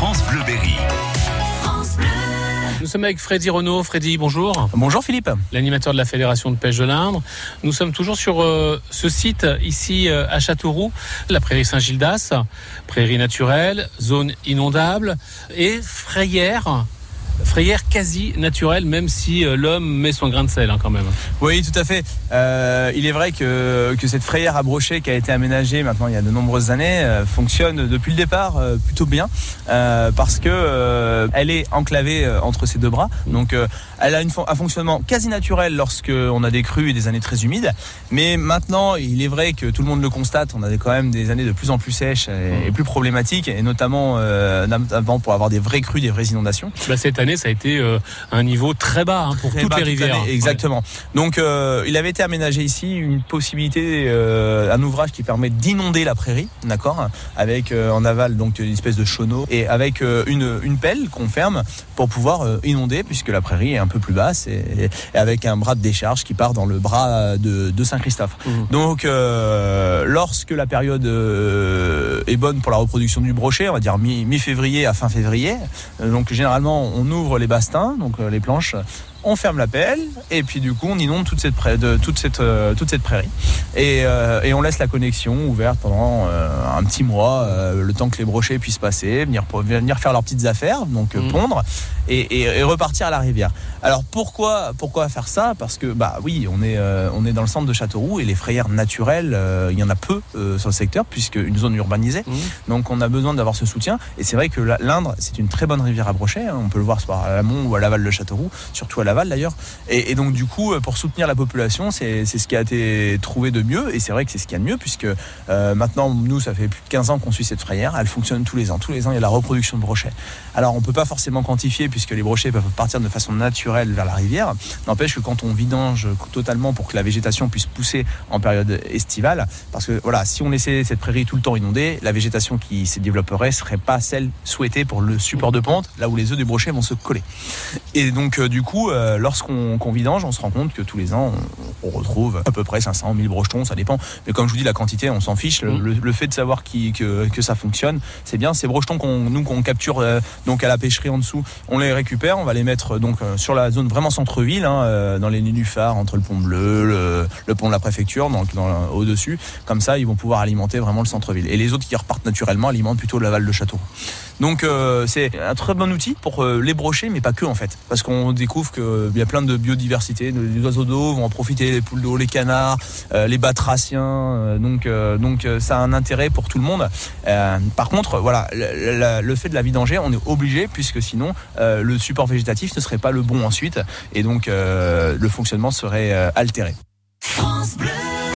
France Bleu Berry. Nous sommes avec Freddy Renault. Freddy, bonjour. Bonjour Philippe. L'animateur de la Fédération de pêche de l'Indre. Nous sommes toujours sur euh, ce site ici euh, à Châteauroux, la prairie Saint-Gildas, prairie naturelle, zone inondable et frayère frayère quasi naturelle, même si euh, l'homme met son grain de sel hein, quand même. Oui, tout à fait. Euh, il est vrai que, que cette frayère à brochet qui a été aménagée maintenant il y a de nombreuses années euh, fonctionne depuis le départ euh, plutôt bien parce que elle est enclavée entre ses deux bras. Donc elle a une, un fonctionnement quasi naturel lorsque on a des crues et des années très humides. Mais maintenant, il est vrai que tout le monde le constate, on a quand même des années de plus en plus sèches et, et plus problématiques, et notamment, notamment pour avoir des vraies crues, des vraies inondations. Bah, cette année, ça a été euh, un niveau très bas hein, pour Très toutes bas les toute rivières. exactement. Donc, euh, il avait été aménagé ici une possibilité, euh, un ouvrage qui permet d'inonder la prairie, d'accord, avec euh, en aval donc une espèce de chauneau et avec une, une pelle qu'on ferme pour pouvoir inonder puisque la prairie est un peu plus basse et, et avec un bras de décharge qui part dans le bras de, de Saint-Christophe. Mhm. Donc, lorsque la période est bonne pour la reproduction du brochet, on va dire mi- mi-février à fin février, donc généralement on ouvre les bastins, donc euh, les planches, on ferme la pelle et puis du coup on inonde toute cette, prairie, de, toute cette, euh, toute cette prairie et, euh, et on laisse la connexion ouverte pendant euh, un petit mois, le temps que les brochets puissent passer, venir, faire leurs petites affaires, donc Mhm. pondre et, et- et repartir à la rivière. Alors pourquoi, pourquoi faire ça? Parce que bah oui, on est, euh, on est dans le centre de Châteauroux et les frayères naturelles, euh, il y en a peu euh, sur le secteur puisque une zone urbanisée. Mhm. Donc on a besoin d'avoir ce soutien. Et c'est vrai que l'Indre, c'est une très bonne rivière à brochet. hein. On peut le voir soit à l'amont ou à l'aval de Châteauroux, surtout à l'aval d'ailleurs. Et, et donc du coup, pour soutenir la population, c'est c'est ce qui a été trouvé de mieux. Et c'est vrai que c'est ce qu'il y a de mieux puisque maintenant, nous, ça fait plus de 15 ans qu'on suit cette frayère. Elle fonctionne tous les ans. Tous les ans, il y a la reproduction de brochets. Alors on peut pas forcément quantifier puisque les brochets peuvent partir de façon naturelle vers la rivière. N'empêche que quand on vidange totalement pour que la végétation puisse pousser en période estivale, parce que voilà, si on laissait cette prairie tout le temps inondée, la végétation qui se développerait serait pas celle souhaitée pour le support de pente, là où les œufs du brochet vont se coller. Et donc euh, du coup, euh, lorsqu'on qu'on vidange, on se rend compte que tous les ans, on, on retrouve à peu près 500, 1000 brochetons, ça dépend. Mais comme je vous dis, la quantité, on s'en fiche. Le, le- le fait de savoir qui, que, que ça fonctionne, c'est bien. Ces brochetons qu'on nous qu'on capture euh, donc à la pêcherie en dessous, on les récupère, on va les mettre donc euh, sur la zone vraiment centre-ville, hein, euh, dans les nénuphars entre le pont bleu, le, pont de la préfecture, donc dans, au dessus. Comme ça, ils vont pouvoir alimenter vraiment le centre-ville. Et les autres qui repartent naturellement alimentent plutôt l'aval de château. Donc euh, c'est un très bon outil pour euh, les brocher, mais pas que en fait, parce qu'on découvre qu'il y a plein de biodiversité. Les oiseaux d'eau vont en profiter, les poules d'eau, les canards, euh, les batraciens. euh, donc euh, donc euh, ça a un intérêt pour tout le monde. Euh, par contre, voilà, le, le- fait de la vidanger, on est obligé puisque sinon euh, le support végétatif ne serait pas le bon ensuite, et donc euh, le fonctionnement serait euh, altéré.